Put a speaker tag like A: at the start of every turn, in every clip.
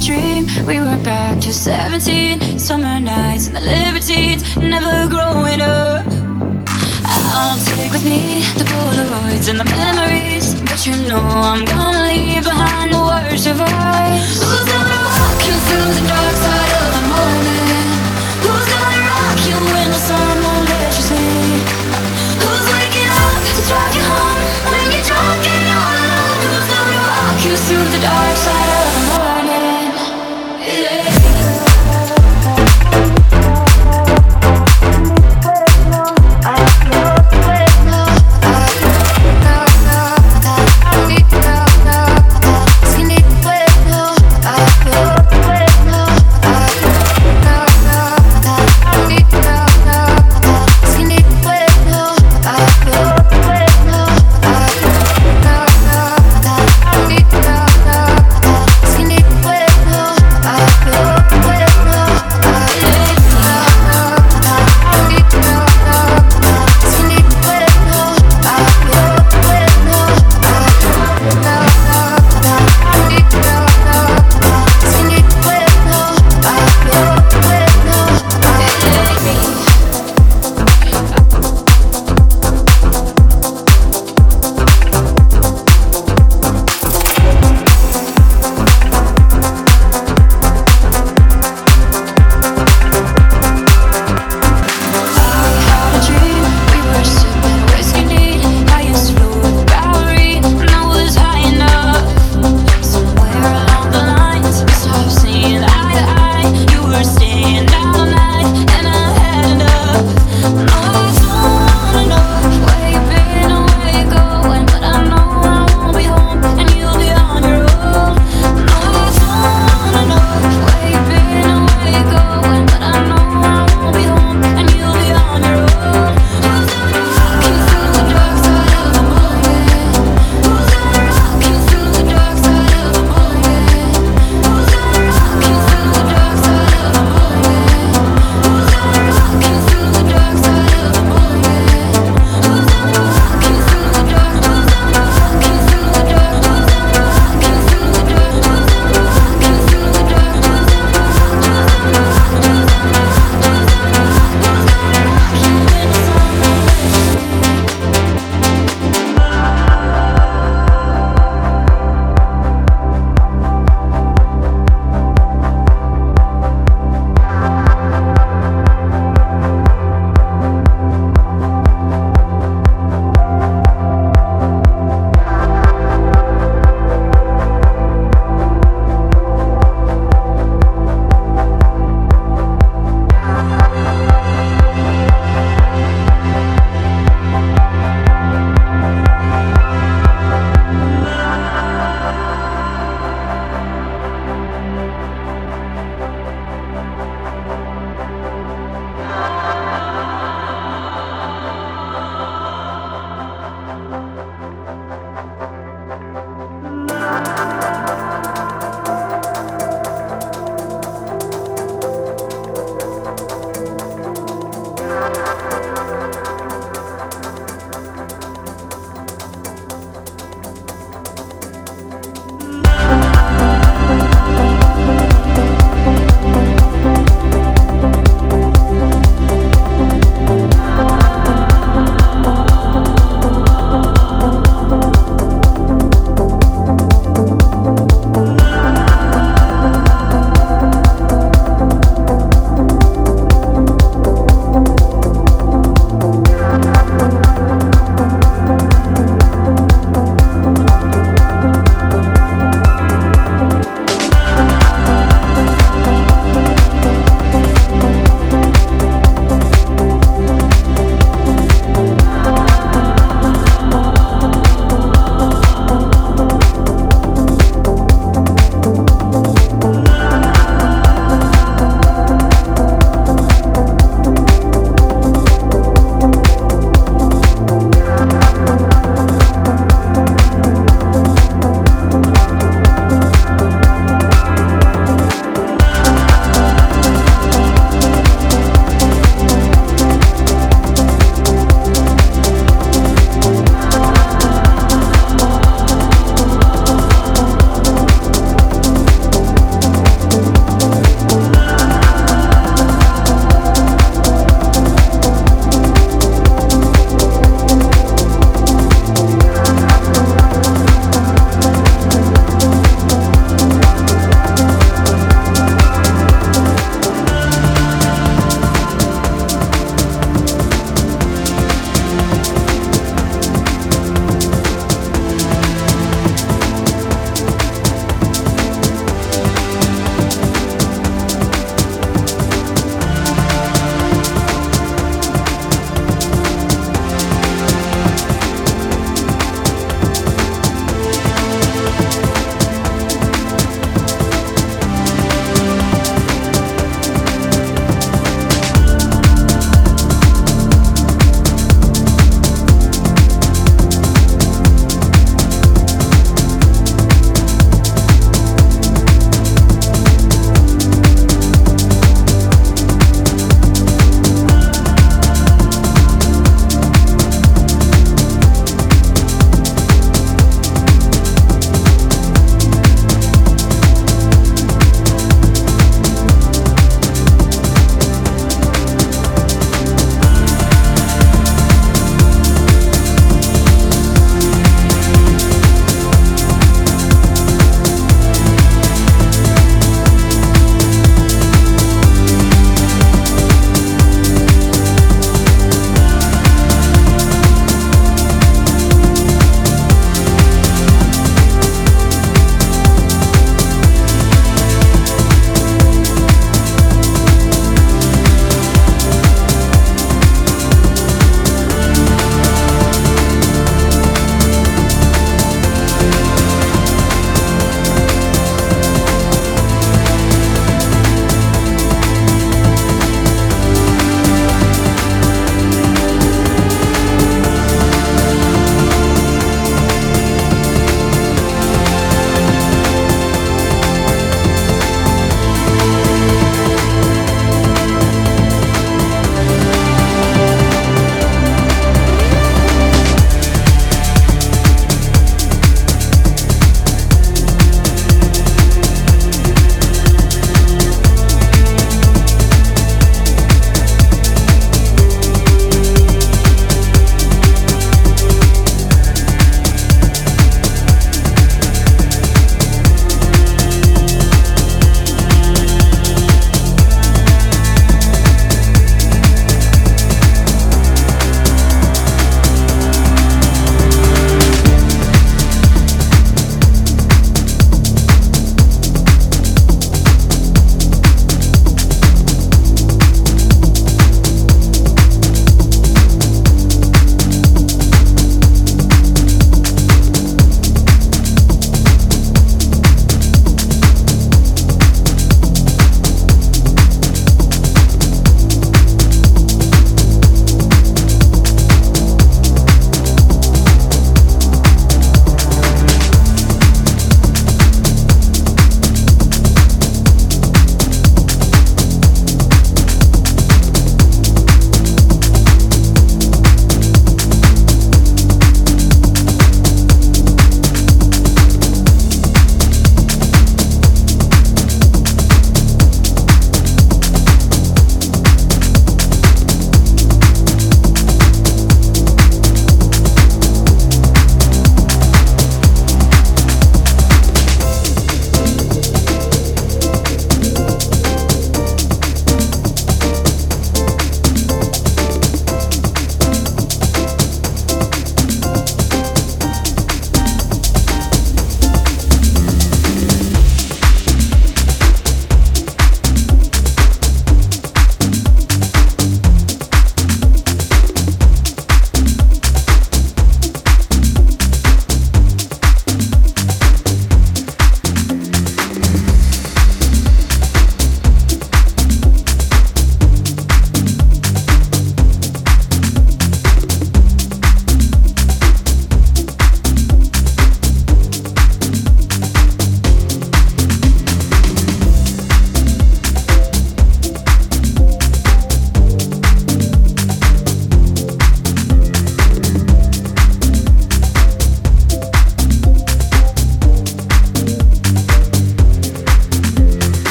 A: dream, we were back to 17 Summer nights and the libertines, never growing up I'll take with me the Polaroids and the memories But you know I'm gonna leave behind the worst of us Who's gonna walk you through the dark side of the morning? Who's gonna rock you when the sun won't let you sleep? Who's waking up to drive you home when you're drunk and all alone? Who's gonna you through the dark side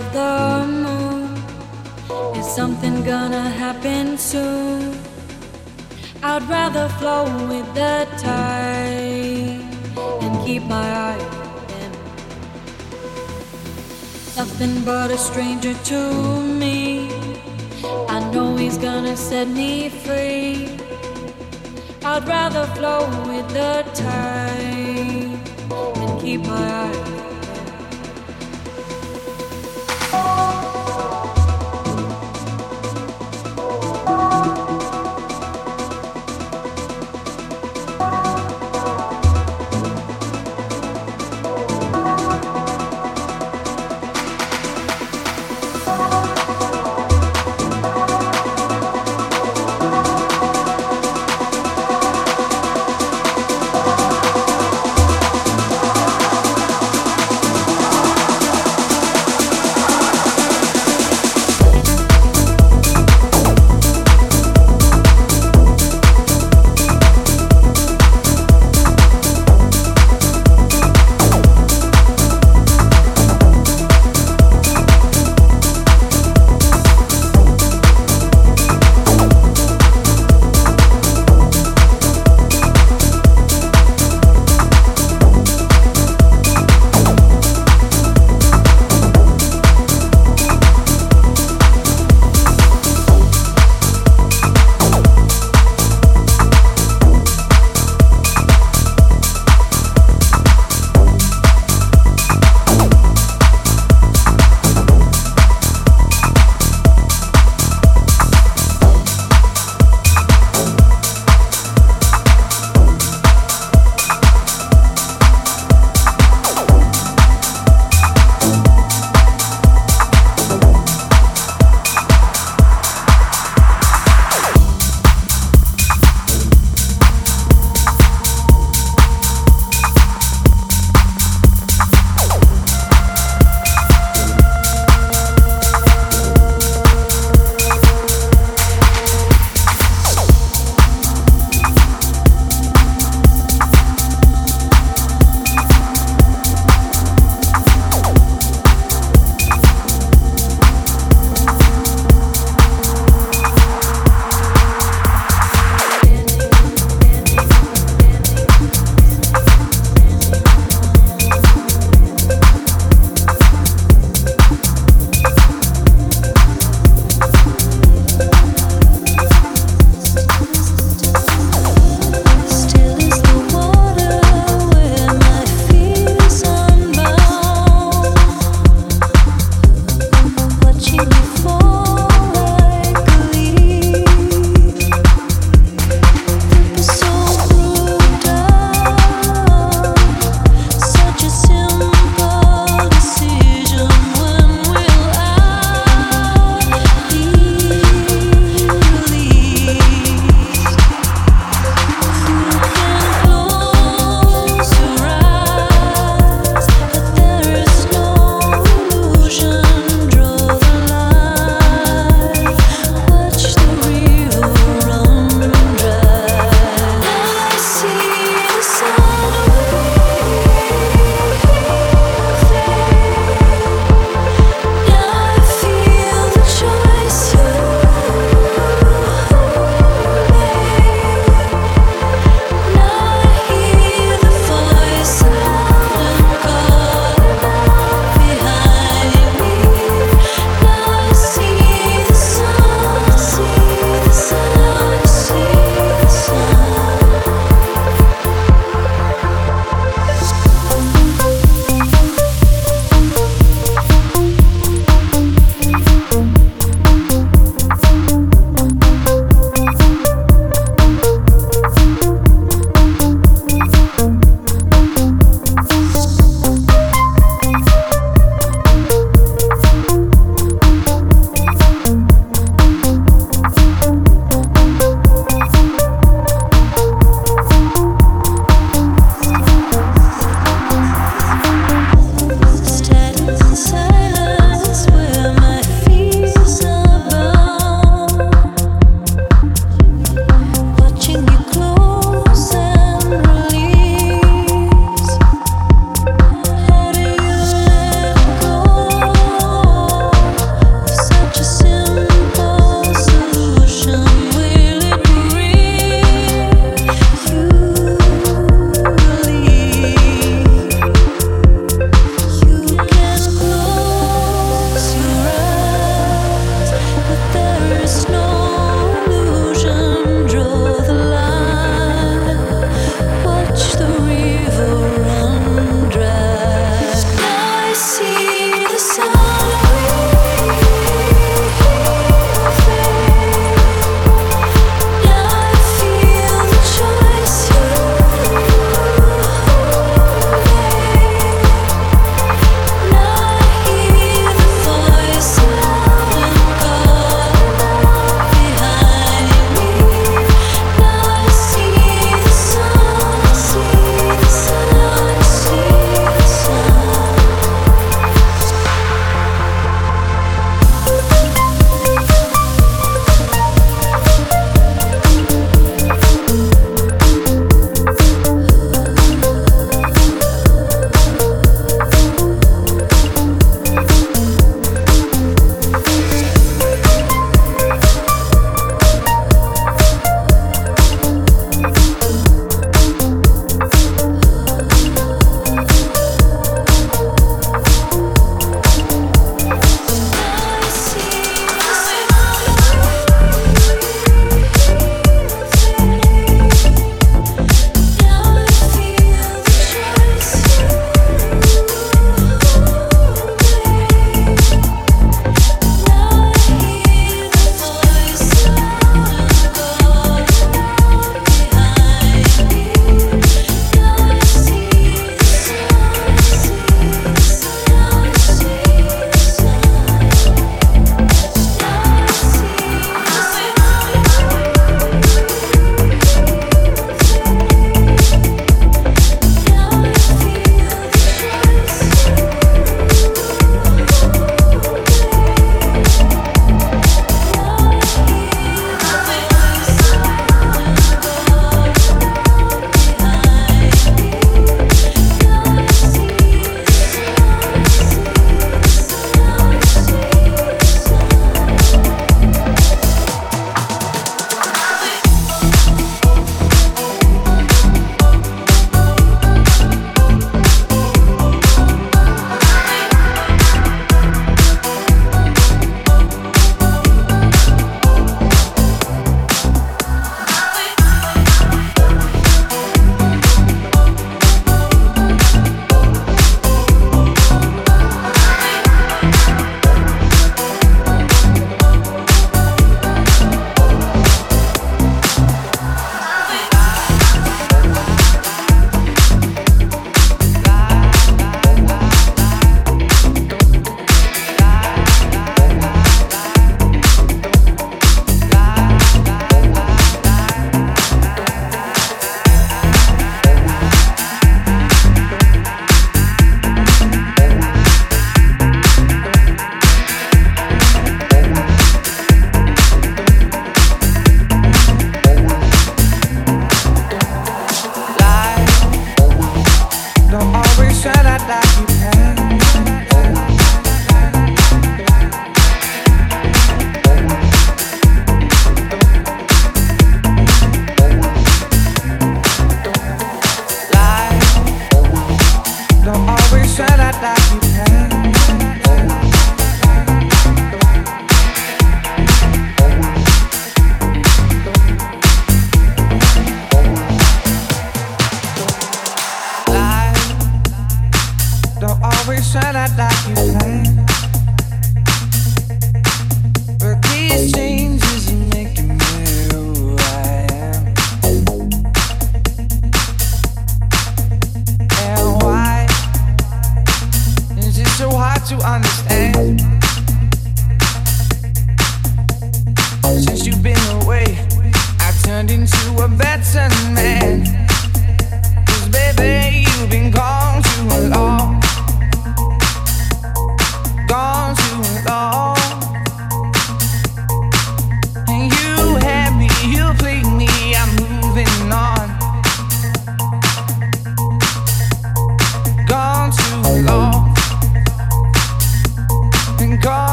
A: of the moon. Is something gonna happen soon? I'd rather flow with the tide and keep my eye open. Nothing but a stranger to me. I know he's gonna set me free. I'd rather flow with the tide and keep my eye